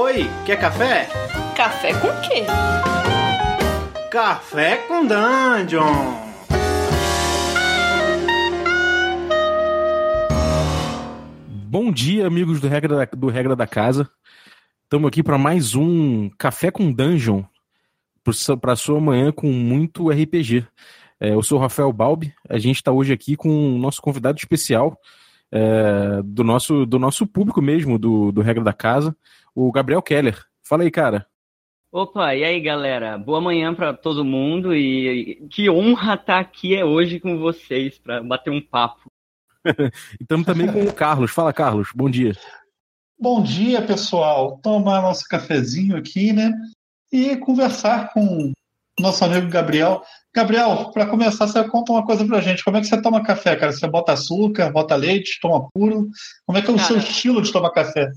Oi, quer café? Café com quê? Café com Dungeon! Bom dia, amigos do Regra da, do Regra da Casa. Estamos aqui para mais um Café com Dungeon para sua manhã com muito RPG. É, eu sou o Rafael Balbi. A gente está hoje aqui com o nosso convidado especial é, do, nosso, do nosso público mesmo, do, do Regra da Casa, o Gabriel Keller. Fala aí, cara. Opa, e aí galera? Boa manhã para todo mundo e que honra estar tá aqui hoje com vocês para bater um papo. e estamos também com o Carlos. Fala, Carlos, bom dia. Bom dia, pessoal. Tomar nosso cafezinho aqui, né? E conversar com nosso amigo Gabriel. Gabriel, para começar, você conta uma coisa pra gente. Como é que você toma café, cara? Você bota açúcar, bota leite, toma puro? Como é que é o cara, seu estilo de tomar café?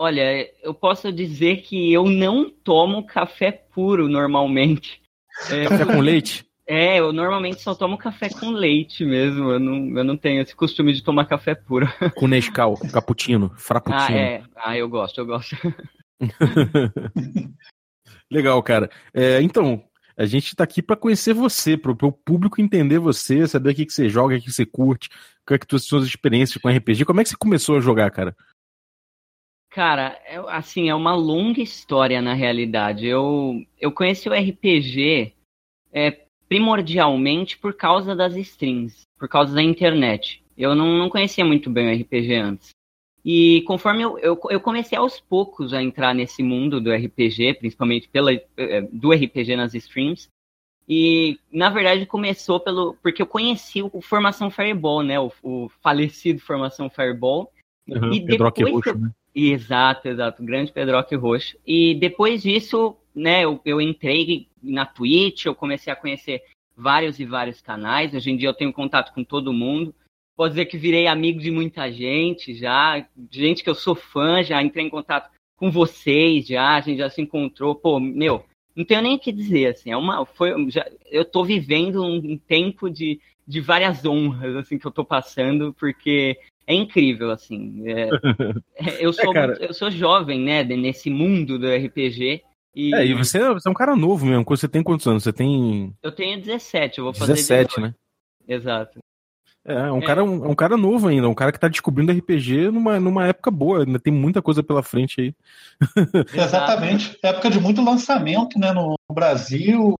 Olha, eu posso dizer que eu não tomo café puro normalmente. É, café com leite? É, eu normalmente só tomo café com leite mesmo. Eu não, eu não tenho esse costume de tomar café puro. Com Nescau, com cappuccino, frappuccino. Ah, é. Ah, eu gosto, eu gosto. Legal, cara. É, então, a gente está aqui para conhecer você, para o público entender você, saber o que, que você joga, o que, que você curte, qual é que as suas experiências com RPG. Como é que você começou a jogar, cara? Cara, é, assim, é uma longa história na realidade. Eu, eu conheci o RPG é, primordialmente por causa das strings, por causa da internet. Eu não, não conhecia muito bem o RPG antes. E conforme eu, eu, eu, comecei aos poucos a entrar nesse mundo do RPG, principalmente pela, eh, do RPG nas streams, e na verdade começou pelo porque eu conheci o Formação Fireball, né? O, o falecido Formação Fireball. Uhum, e Pedroque Roxo, eu... né? Exato, exato, grande Pedroque Roxo. E depois disso, né, eu, eu entrei na Twitch, eu comecei a conhecer vários e vários canais. Hoje em dia eu tenho contato com todo mundo posso dizer que virei amigo de muita gente já, gente que eu sou fã, já entrei em contato com vocês já, a gente já se encontrou, pô, meu, não tenho nem o que dizer, assim, é uma, foi, já, eu tô vivendo um, tempo de, de várias honras, assim, que eu tô passando, porque é incrível, assim, é, é eu, sou, é, eu sou jovem, né, nesse mundo do RPG, e... É, e você, você é um cara novo mesmo, você tem quantos anos? Você tem... Eu tenho 17, eu vou fazer 17, né? Exato. É, é um, é. Cara, um, é um cara novo ainda, um cara que tá descobrindo RPG numa, numa época boa, ainda tem muita coisa pela frente aí. Exatamente. Época de muito lançamento, né, no Brasil.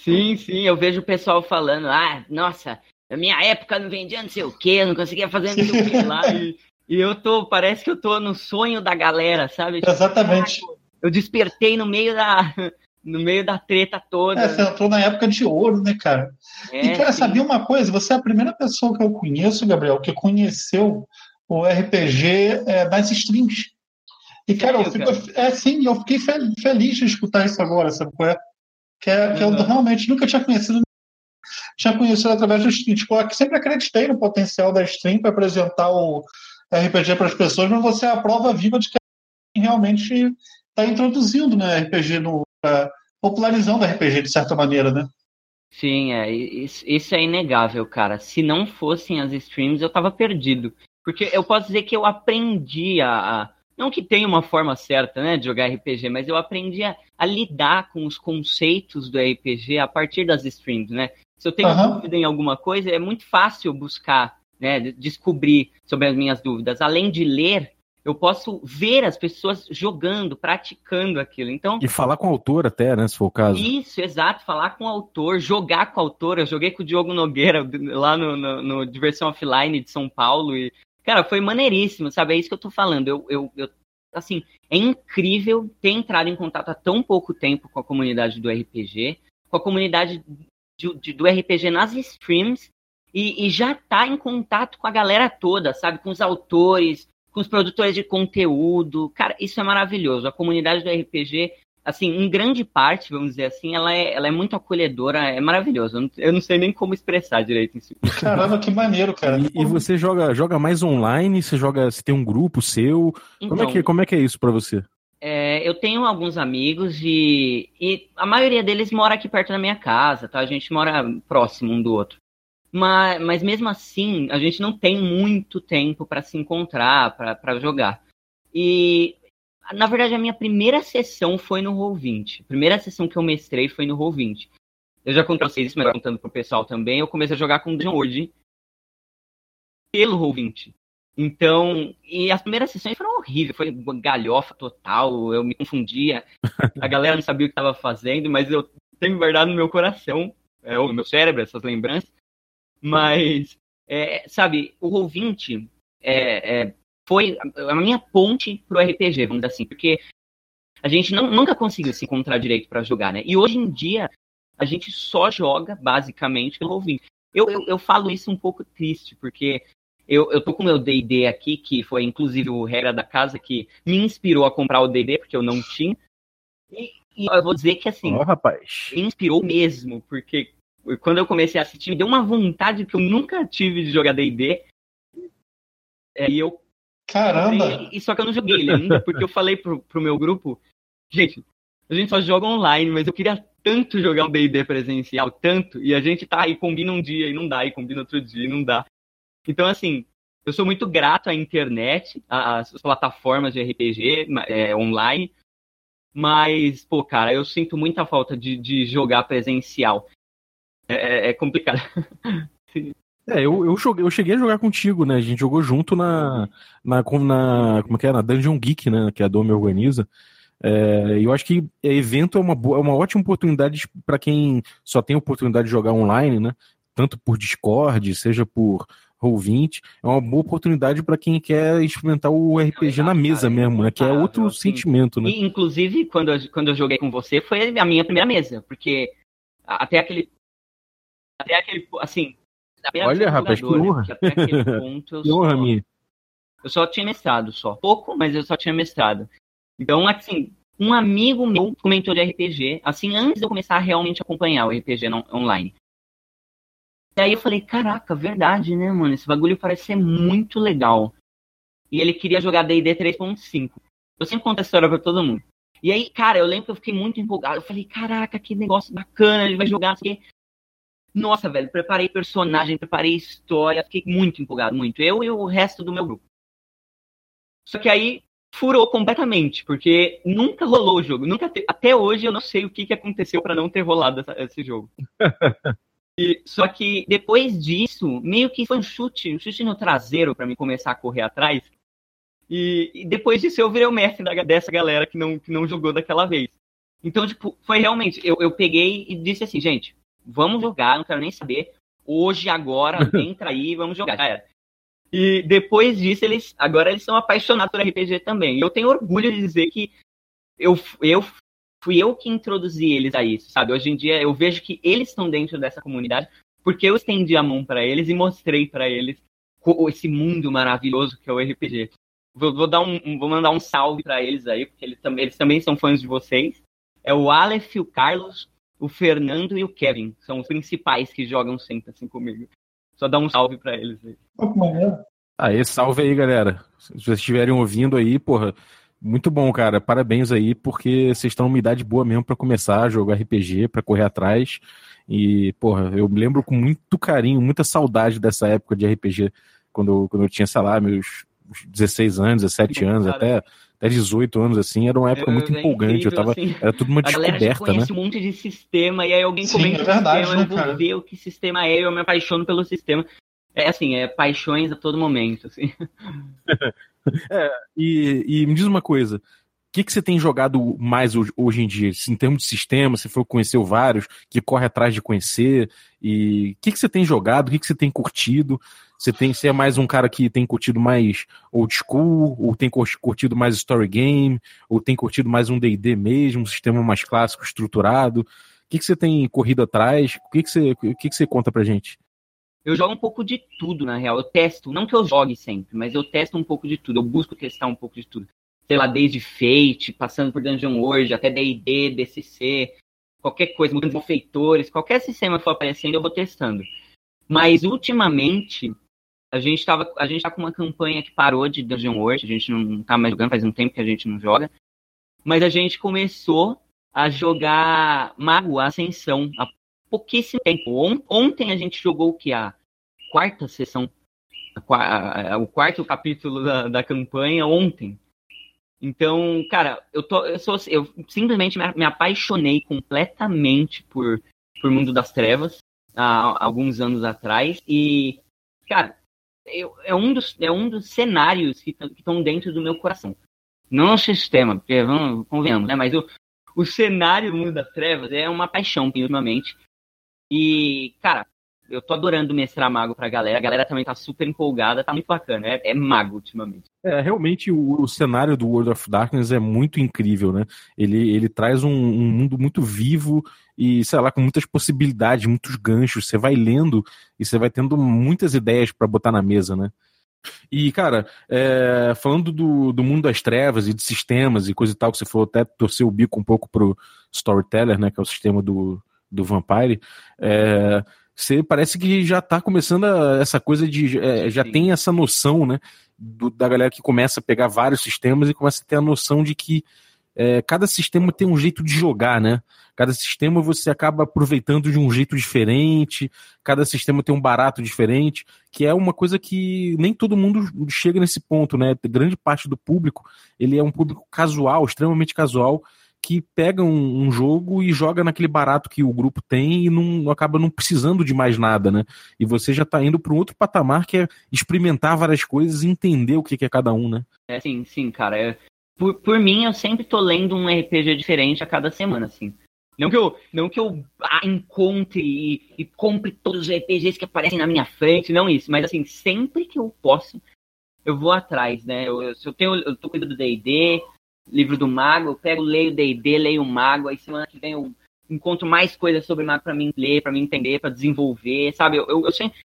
Sim, sim, eu vejo o pessoal falando, ah, nossa, na minha época não vendia não sei o que, não conseguia fazer não sei o que lá. E, e, eu tô, parece que eu tô no sonho da galera, sabe? Tipo, Exatamente. eu despertei no meio da, no meio da treta toda. É, você entrou na época de ouro, né, cara? É, e quero saber uma coisa, você é a primeira pessoa que eu conheço, Gabriel, que conheceu o RPG é, nas streams. E, cara, eu fico, é sim, eu fiquei feliz de escutar isso agora, sabe qual é? Que, é, que eu realmente nunca tinha conhecido tinha conhecido através do eu sempre acreditei no potencial da stream para apresentar o RPG para as pessoas, mas você é a prova viva de que realmente está introduzindo né, RPG no, uh, popularizando o RPG de certa maneira, né? Sim, é, isso é inegável, cara. Se não fossem as streams, eu tava perdido. Porque eu posso dizer que eu aprendi a, a não que tenha uma forma certa né, de jogar RPG, mas eu aprendi a, a, lidar com os conceitos do RPG a partir das streams, né? Se eu tenho uhum. dúvida em alguma coisa, é muito fácil buscar, né, descobrir sobre as minhas dúvidas. Além de ler, eu posso ver as pessoas jogando, praticando aquilo. Então e falar com o autor até, né, se for o caso. Isso, exato, falar com o autor, jogar com o autor. Eu joguei com o Diogo Nogueira lá no, no, no Diversão Offline de São Paulo e cara, foi maneiríssimo, sabe? É isso que eu tô falando. Eu, eu, eu assim, é incrível ter entrado em contato há tão pouco tempo com a comunidade do RPG, com a comunidade de, de, do RPG nas streams e, e já tá em contato com a galera toda, sabe? Com os autores, com os produtores de conteúdo. Cara, isso é maravilhoso. A comunidade do RPG, assim, em grande parte, vamos dizer assim, ela é, ela é muito acolhedora, é maravilhoso. Eu não, eu não sei nem como expressar direito isso. Caramba, que maneiro, cara. E, e, você joga, joga mais online? Você joga, você tem um grupo seu? Então, como, é que, como é que é isso para você? É, eu tenho alguns amigos e, e a maioria deles mora aqui perto da minha casa, tá? A gente mora próximo um do outro. Mas, mas mesmo assim, a gente não tem muito tempo para se encontrar, para jogar. E na verdade, a minha primeira sessão foi no Roll20. A primeira sessão que eu mestrei foi no Roll20. Eu já contei vocês isso, mas contando pro pessoal também. Eu comecei a jogar com Dungeon World pelo Roll20. Então, e as primeiras sessões foram horríveis, foi galhofa total, eu me confundia, a galera não sabia o que estava fazendo, mas eu tenho guardado no meu coração, é, no meu cérebro, essas lembranças. Mas, é, sabe, o Roll20 é, é, foi a minha ponte pro RPG, vamos dizer assim, porque a gente não, nunca conseguiu se encontrar direito para jogar, né? E hoje em dia, a gente só joga, basicamente, pelo Roll20. Eu, eu, eu falo isso um pouco triste, porque eu, eu tô com o meu D&D aqui, que foi inclusive o regra da casa que me inspirou a comprar o D&D, porque eu não tinha. E, e eu vou dizer que, assim, oh, rapaz. me inspirou mesmo, porque quando eu comecei a assistir, me deu uma vontade que eu nunca tive de jogar D&D. É, e eu... Caramba! E, só que eu não joguei ele ainda, porque eu falei pro, pro meu grupo, gente, a gente só joga online, mas eu queria tanto jogar um D&D presencial, tanto, e a gente tá aí, combina um dia e não dá, e combina outro dia e não dá. Então, assim, eu sou muito grato à internet, às plataformas de RPG é, online, mas, pô, cara, eu sinto muita falta de, de jogar presencial. É, é, é complicado. É, eu, eu, joguei, eu cheguei a jogar contigo, né? A gente jogou junto na, na, na como que é? Na Dungeon Geek, né? Que a Dome organiza. É, eu acho que evento é uma, boa, é uma ótima oportunidade para quem só tem oportunidade de jogar online, né? Tanto por Discord, seja por Roll20, é uma boa oportunidade para quem quer experimentar o RPG na mesa mesmo, né? Que é outro sentimento, né? E, inclusive, quando eu, quando eu joguei com você, foi a minha primeira mesa, porque até aquele. Até aquele. Assim. Olha, rapaz, que honra. Até aquele ponto eu, que honra, só, minha. eu só tinha mestrado, só. Pouco, mas eu só tinha mestrado. Então, assim, um amigo meu comentou de RPG, assim, antes de eu começar a realmente acompanhar o RPG online. E aí eu falei, caraca, verdade, né, mano? Esse bagulho parece ser muito legal. E ele queria jogar D&D 3.5. Eu sempre conto essa história pra todo mundo. E aí, cara, eu lembro que eu fiquei muito empolgado. Eu falei, caraca, que negócio bacana, ele vai jogar assim. Nossa, velho, preparei personagem, preparei história, fiquei muito empolgado, muito. Eu e o resto do meu grupo. Só que aí furou completamente, porque nunca rolou o jogo. Nunca te... Até hoje eu não sei o que, que aconteceu para não ter rolado essa, esse jogo. E, só que depois disso, meio que foi um chute, um chute no traseiro para mim começar a correr atrás. E, e, depois disso eu virei o mestre da, dessa galera que não, que não jogou daquela vez. Então, tipo, foi realmente, eu, eu peguei e disse assim, gente, vamos jogar, não quero nem saber. Hoje, agora, entra aí, vamos jogar. Já E depois disso, eles agora eles são apaixonados por RPG também. E eu tenho orgulho de dizer que eu, eu fui eu que introduzi eles a isso, sabe? Hoje em dia eu vejo que eles estão dentro dessa comunidade porque eu estendi a mão para eles e mostrei para eles esse mundo maravilhoso que é o RPG. Vou, vou dar um, vou mandar um salve para eles aí, porque eles, eles também são fãs de vocês. É o Aleph, o Carlos, o Fernando e o Kevin. São os principais que jogam sempre assim comigo. Só dá um salve para eles aí. Aê, salve aí, galera. Se vocês estiverem ouvindo aí, porra, muito bom, cara. Parabéns aí, porque vocês estão numa idade boa mesmo para começar a jogar RPG, para correr atrás. E, porra, eu me lembro com muito carinho, muita saudade dessa época de RPG, quando, quando eu tinha, sei lá, meus 16 anos, 17 anos, até, até 18 anos, assim, era uma época muito é empolgante. Incrível, eu tava, assim, era tudo uma descoberta, né? conhece um monte de sistema, e aí alguém Sim, comenta é verdade, sistema, né, eu vou ver o que sistema é, eu me apaixono pelo sistema. É assim, é paixões a todo momento, assim. é, e, e me diz uma coisa, o que, que você tem jogado mais hoje, em dia? Em termos de sistema, você foi conheceu vários, que corre atrás de conhecer, e o que, que você tem jogado, o que, que você tem curtido? Você tem você é mais um cara que tem curtido mais old school, ou tem curtido mais story game, ou tem curtido mais um D&D mesmo, um sistema mais clássico, estruturado? O que, que você tem corrido atrás? O que, que, você, o que, que você conta pra gente? Eu jogo um pouco de tudo, na real. Eu testo, não que eu jogue sempre, mas eu testo um pouco de tudo. Eu busco testar um pouco de tudo. Sei lá, desde Fate, passando por Dungeon World, até D&D, DCC, qualquer coisa, mudando de feitores, qualquer sistema que for aparecendo, eu vou testando. Mas, ultimamente, a gente, tava, a gente tá com uma campanha que parou de Dungeon World, a gente não tá mais jogando, faz um tempo que a gente não joga. Mas a gente começou a jogar Mago Ascensão há pouquíssimo tempo. Ontem a gente jogou o que? A quarta sessão, o quarto capítulo da, da campanha ontem. Então, cara, eu tô, eu sou, eu simplesmente me, apaixonei completamente por por Mundo das Trevas há alguns anos atrás e, cara, eu, é um dos é um dos cenários que estão dentro do meu coração. Não o sistema, porque vamos convenhamos, né? Mas o, o cenário do Mundo das Trevas é uma paixão ultimamente. E, cara, eu tô adorando mestrar mago pra galera. A galera também tá super empolgada, tá muito bacana. É, é mago ultimamente. É, realmente o, o, cenário do World of Darkness é muito incrível, né? Ele, ele traz um, um, mundo muito vivo e, sei lá, com muitas possibilidades, muitos ganchos. Você vai lendo e você vai tendo muitas ideias para botar na mesa, né? E, cara, é, falando do, do mundo das trevas e de sistemas e coisa e tal, que você falou até torcer o bico um pouco pro Storyteller, né? Que é o sistema do, do Vampire. É, você parece que já está começando a, essa coisa de. É, já Sim. tem essa noção, né? Do, da galera que começa a pegar vários sistemas e começa a ter a noção de que é, cada sistema tem um jeito de jogar, né? Cada sistema você acaba aproveitando de um jeito diferente, cada sistema tem um barato diferente, que é uma coisa que nem todo mundo chega nesse ponto, né? Grande parte do público, ele é um público casual, extremamente casual, que pega um, um, jogo e joga naquele barato que o grupo tem e não acaba não precisando de mais nada, né? E você já tá indo para um outro patamar que é experimentar várias coisas e entender o que, que é cada um, né? É, sim, sim, cara. É, por, por mim, eu sempre tô lendo um RPG diferente a cada semana, assim. Não que eu, não que eu encontre e, e, compre todos os RPGs que aparecem na minha frente, não isso, mas assim, sempre que eu posso, eu vou atrás, né? Eu, eu, eu tenho, eu tô cuidando do D&D, livro do Mago, eu pego, leio D&D, leio o Mago, aí semana que vem eu encontro mais coisas sobre Mago para mim ler, para mim entender, para desenvolver, sabe? Eu, eu, eu, sempre,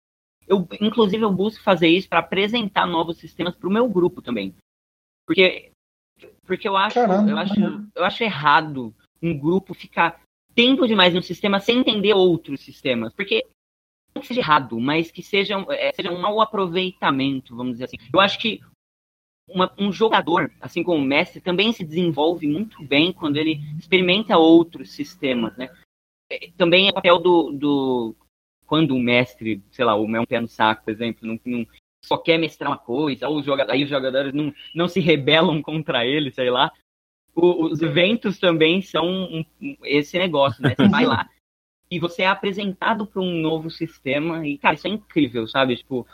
eu, inclusive, eu busco fazer isso para apresentar novos sistemas para o meu grupo também, porque porque eu acho, Caramba, eu acho, eu acho errado um grupo ficar tempo demais no sistema sem entender outros sistemas, porque não que seja errado, mas que seja, é, seja um mau aproveitamento, vamos dizer assim. Eu acho que uma, um jogador, assim como o mestre, também se desenvolve muito bem quando ele experimenta outros sistemas, né? É, também é papel do, do quando o mestre, sei lá, o um pé no saco, por exemplo, não, não só quer mestrar uma coisa, ou os jogadores, aí os jogadores não, não se rebelam contra ele, sei lá. O, os eventos também são um, esse negócio, né? Você vai lá e você é apresentado para um novo sistema e, cara, isso é incrível, sabe? Tipo,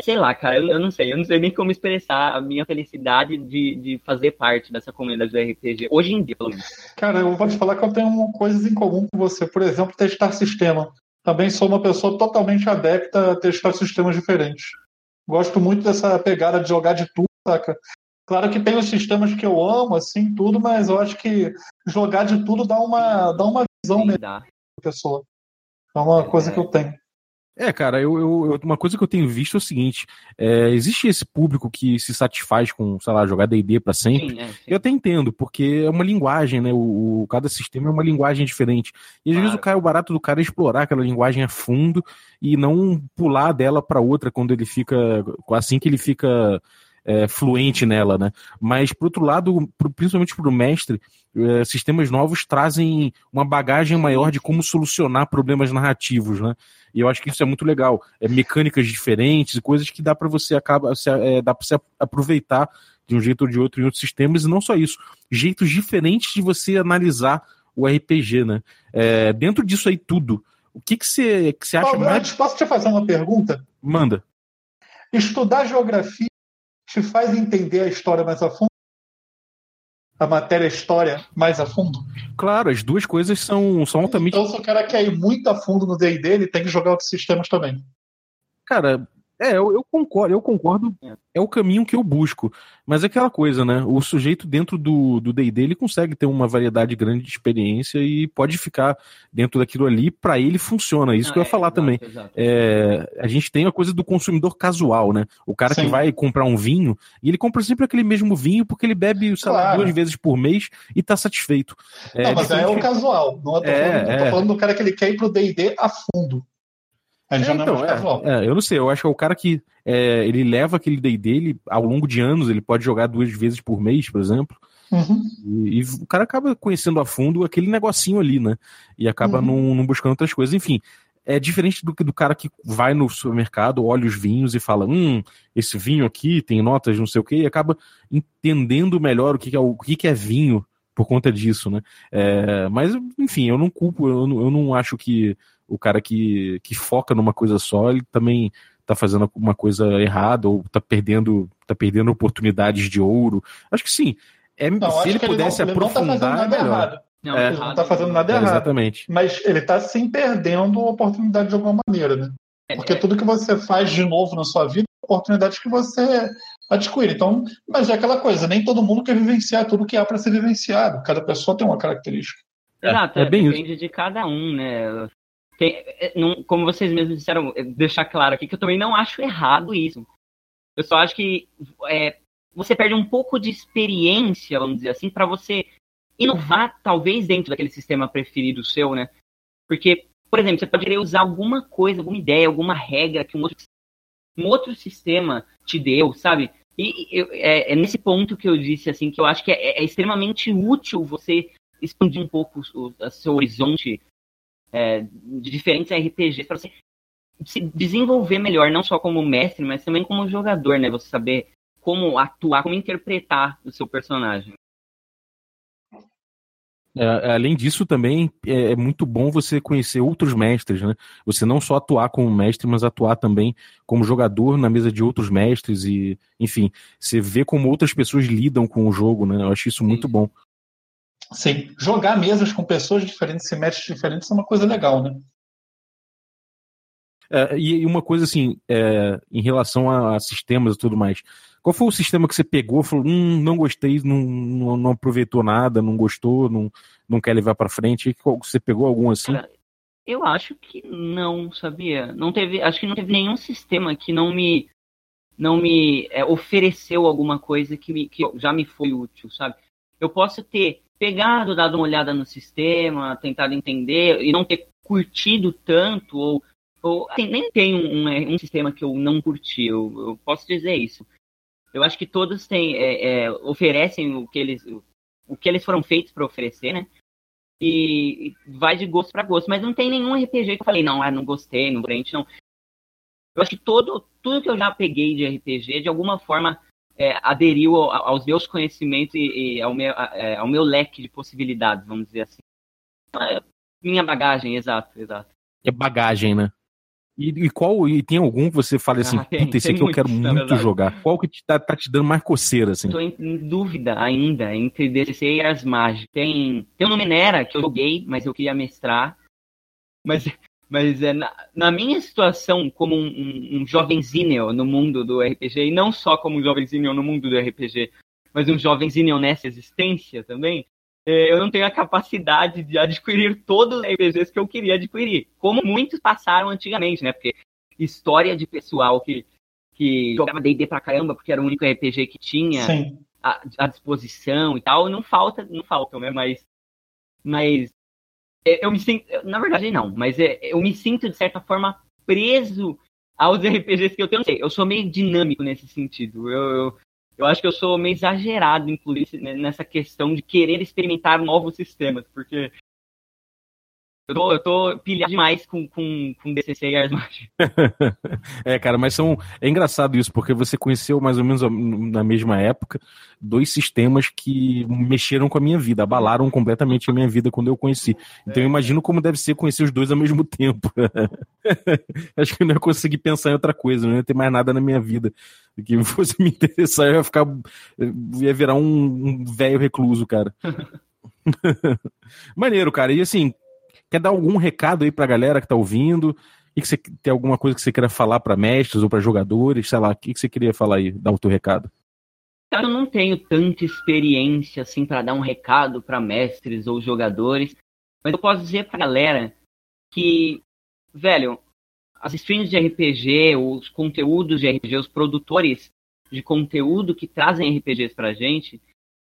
sei lá, cara, eu, eu, não sei, eu não sei nem como expressar a minha felicidade de, de fazer parte dessa comunidade do RPG, hoje em dia, pelo menos. Cara, eu vou te falar que eu tenho coisas em comum com você, por exemplo, testar sistema. Também sou uma pessoa totalmente adepta a testar sistemas diferentes. Gosto muito dessa pegada de jogar de tudo, saca? Claro que tem os sistemas que eu amo, assim, tudo, mas eu acho que jogar de tudo dá uma, dá uma visão da pessoa. É uma coisa é. que eu tenho. É, cara, eu, eu, uma coisa que eu tenho visto é o seguinte: é, existe esse público que se satisfaz com, sei lá, jogar DD para sempre. Sim, é, sim. Eu até entendo, porque é uma linguagem, né? O, o, cada sistema é uma linguagem diferente. E às claro. vezes o, cara, o barato do cara é explorar aquela linguagem a fundo e não pular dela para outra quando ele fica. assim que ele fica é, fluente nela, né? Mas, por outro lado, pro, principalmente para o mestre, é, sistemas novos trazem uma bagagem maior de como solucionar problemas narrativos, né? E eu acho que isso é muito legal. É mecânicas diferentes, coisas que dá para você acaba, é, dá para você aproveitar de um jeito ou de outro em outros sistemas, e não só isso, jeitos diferentes de você analisar o RPG, né? É, dentro disso aí tudo, o que, que, você, que você acha mais... Posso te fazer uma pergunta? Manda. Estudar geografia te faz entender a história mais a fundo? A matéria a história mais a fundo? Claro, as duas coisas são, são altamente. Então, se o cara quer ir muito a fundo no DD, ele tem que jogar outros sistemas também. Cara, é, eu, eu, concordo, eu concordo. É o caminho que eu busco. Mas é aquela coisa, né? O sujeito dentro do D&D, ele consegue ter uma variedade grande de experiência e pode ficar dentro daquilo ali, para ele funciona. Isso ah, que eu ia é, falar exato, também. Exato. É, a gente tem a coisa do consumidor casual, né? O cara Sim. que vai comprar um vinho, e ele compra sempre aquele mesmo vinho porque ele bebe, sei claro. lá, duas vezes por mês e tá satisfeito. É, não, mas é o casual. Não é, tô, é, falando, tô é. falando do cara que ele quer ir pro D&D a fundo. Ele já é, então, não é, é, eu não sei, eu acho que é o cara que é, ele leva aquele day dele ao longo de anos, ele pode jogar duas vezes por mês, por exemplo. Uhum. E, e, o cara acaba conhecendo a fundo aquele negocinho ali, né? E acaba uhum. não, não buscando outras coisas. Enfim, é diferente do, do cara que vai no supermercado, olha os vinhos e fala: hum, esse vinho aqui tem notas não sei o quê, e acaba entendendo melhor o que, que é, o que, que é vinho por conta disso, né? É, mas, enfim, eu não culpo, eu não, eu não acho que o cara que, que foca numa coisa só, ele também tá fazendo uma coisa errada ou tá perdendo, tá perdendo oportunidades de ouro. Acho que sim. É, não, se ele pudesse ele não, aprofundar, ele não tá. Não, é, ele não tá fazendo nada errado. Exatamente. Mas ele tá sim perdendo oportunidade de alguma maneira, né? É, Porque é. tudo que você faz de novo na sua vida, oportunidades que você adquire. Então, mas é aquela coisa, nem todo mundo quer vivenciar tudo que há para ser vivenciado. Cada pessoa tem uma característica. Exato, é, é bem depende isso. de cada um, né? Tem, é, não, como vocês mesmos disseram, é, deixar claro aqui que eu também não acho errado isso. Eu só acho que é, você perde um pouco de experiência, vamos dizer assim, para você inovar, talvez, dentro daquele sistema preferido seu, né? Porque, por exemplo, você pode querer usar alguma coisa, alguma ideia, alguma regra que um outro, um outro sistema te deu, sabe? E eu, é, é, nesse ponto que eu disse, assim, que eu acho que é, é extremamente útil você expandir um pouco o, o seu horizonte é, de diferentes RPGs para você se desenvolver melhor, não só como mestre, mas também como jogador, né? Você saber como atuar, como interpretar o seu personagem. É, além disso, também é, é, muito bom você conhecer outros mestres, né? Você não só atuar como mestre, mas atuar também como jogador na mesa de outros mestres e, enfim, você vê como outras pessoas lidam com o jogo, né? Eu acho isso muito bom. Sim, jogar mesas com pessoas diferentes e mestres diferentes é uma coisa legal, né? É, e uma coisa assim, é, em relação a, a, sistemas e tudo mais, qual foi o sistema que você pegou, falou, hum, não gostei, não, não, não aproveitou nada, não gostou, não, não quer levar para frente? Você pegou algum assim? eu acho que não, sabia? Não teve, acho que não teve nenhum sistema que não me não me é, ofereceu alguma coisa que, me, que já me foi útil, sabe? Eu posso ter pegado, dado uma olhada no sistema, tentado entender e não ter curtido tanto ou ou, assim, nem tem um, um, um, sistema que eu não curti, eu, eu, posso dizer isso. Eu acho que todos têm, é, é, oferecem o que eles, o que eles foram feitos para oferecer, né? E, vai de gosto para gosto. Mas não tem nenhum RPG que eu falei, não, ah, não gostei, não frente, não. Eu acho que todo, tudo que eu já peguei de RPG, de alguma forma, é, aderiu aos meus conhecimentos e, e ao, meu, é, ao meu leque de possibilidades, vamos dizer assim. É, minha bagagem, exato, exato. É bagagem, né? E, e, qual e tem algum que você fala assim, ah, tem, puta, esse aqui eu quero muito jogar. Qual que te, tá, tá, te dando mais coceira, assim? Tô em, em dúvida ainda entre DCC e Ars Magic. Tem, tem o Numenera, que eu joguei, mas eu queria mestrar. Mas, mas é, na, na minha situação como um, um, um jovenzinho no mundo do RPG, e não só como um jovenzinho no mundo do RPG, mas um jovenzinho nessa existência também, eu não tenho a capacidade de adquirir todos os RPGs que eu queria adquirir, como muitos passaram antigamente, né? Porque história de pessoal que, que jogava D&D pra caramba, porque era o único RPG que tinha à, disposição e tal, não falta, não faltam, né? Mas, mas é, eu me sinto, na verdade não, mas é, eu me sinto de certa forma preso aos RPGs que eu tenho. Não sei, eu sou meio dinâmico nesse sentido. Eu, eu, eu acho que eu sou meio exagerado, inclusive, nessa questão de querer experimentar novos sistemas, porque eu tô, eu tô pilhado demais com, com, com DCC e Ars é, cara, mas são. É engraçado isso, porque você conheceu mais ou menos na mesma época dois sistemas que mexeram com a minha vida, abalaram completamente a minha vida quando eu conheci. Então eu imagino como deve ser conhecer os dois ao mesmo tempo. Acho que eu não ia conseguir pensar em outra coisa, não ia ter mais nada na minha vida que fosse me interessar, eu ia ficar. ia virar um velho recluso, cara. Maneiro, cara. E assim, Quer dar algum recado aí pra galera que tá ouvindo? E que você tem alguma coisa que você queira falar para mestres ou para jogadores, sei lá, o que, que você queria falar aí, dar o teu recado? Eu não tenho tanta experiência assim para dar um recado para mestres ou jogadores, mas eu posso dizer pra galera que, velho, as streams de RPG, os conteúdos de RPG, os produtores de conteúdo que trazem RPGs pra gente,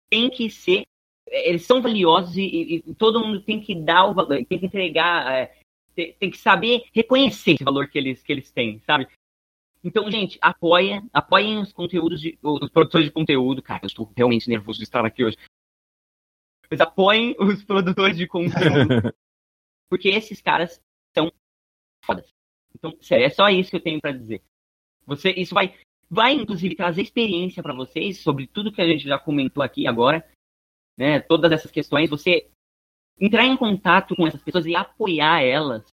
tem que ser eles são valiosos e, e, todo mundo tem que dar o valor, tem que entregar, é, tem, tem, que saber reconhecer esse valor que eles, que eles têm, sabe? Então, gente, apoia, apoiem os conteúdos de, os produtores de conteúdo. Cara, eu estou realmente nervoso de estar aqui hoje. Mas apoiem os produtores de conteúdo. porque esses caras são foda. Então, sério, é só isso que eu tenho para dizer. Você, isso vai, vai inclusive trazer experiência para vocês sobre tudo que a gente já comentou aqui agora, né? Todas essas questões, você entrar em contato com essas pessoas e apoiar elas,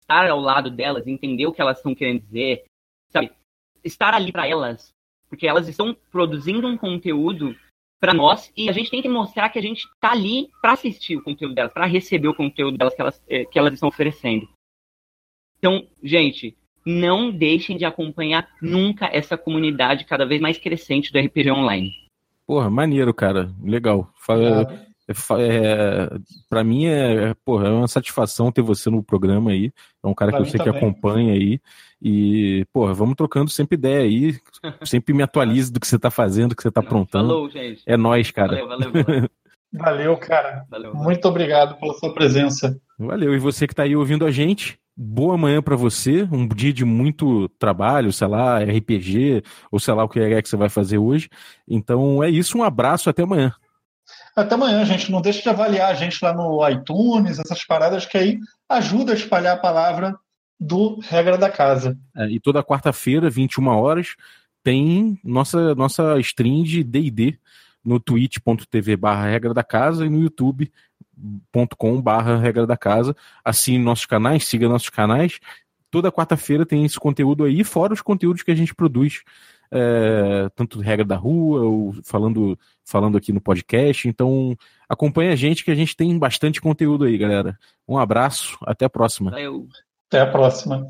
estar ao lado delas, entender o que elas estão querendo dizer, sabe? Estar ali para elas, porque elas estão produzindo um conteúdo para nós e a gente tem que mostrar que a gente está ali para assistir o conteúdo delas, para receber o conteúdo delas que elas, eh, que elas estão oferecendo. Então, gente, não deixem de acompanhar nunca essa comunidade cada vez mais crescente do RPG Online. Porra, maneiro, cara. Legal. Fala, é, é, para mim é, porra, é uma satisfação ter você no programa aí. É um cara pra que eu sei também. que acompanha aí. E, porra, vamos trocando sempre ideia aí. Sempre me atualize do que você tá fazendo, do que você tá aprontando. Falou, gente. É nóis, cara. Valeu, valeu, valeu. Valeu, cara. Valeu, Muito obrigado pela sua presença. Valeu. E você que está aí ouvindo a gente, boa manhã para você. Um dia de muito trabalho, sei lá, RPG, ou sei lá o que é que você vai fazer hoje. Então é isso. Um abraço. Até amanhã. Até amanhã, gente. Não deixe de avaliar a gente lá no iTunes, essas paradas que aí ajuda a espalhar a palavra do Regra da Casa. É, e toda quarta-feira, 21 horas, tem nossa, nossa stream de D&D no twitch.tv barra regra da casa e no youtube.com barra regra da casa. Assine nossos canais, siga nossos canais. Toda quarta-feira tem esse conteúdo aí, fora os conteúdos que a gente produz é, tanto regra da rua, ou falando, falando aqui no podcast. Então, acompanha a gente que a gente tem bastante conteúdo aí, galera. Um abraço, até a próxima. Valeu. Até a próxima.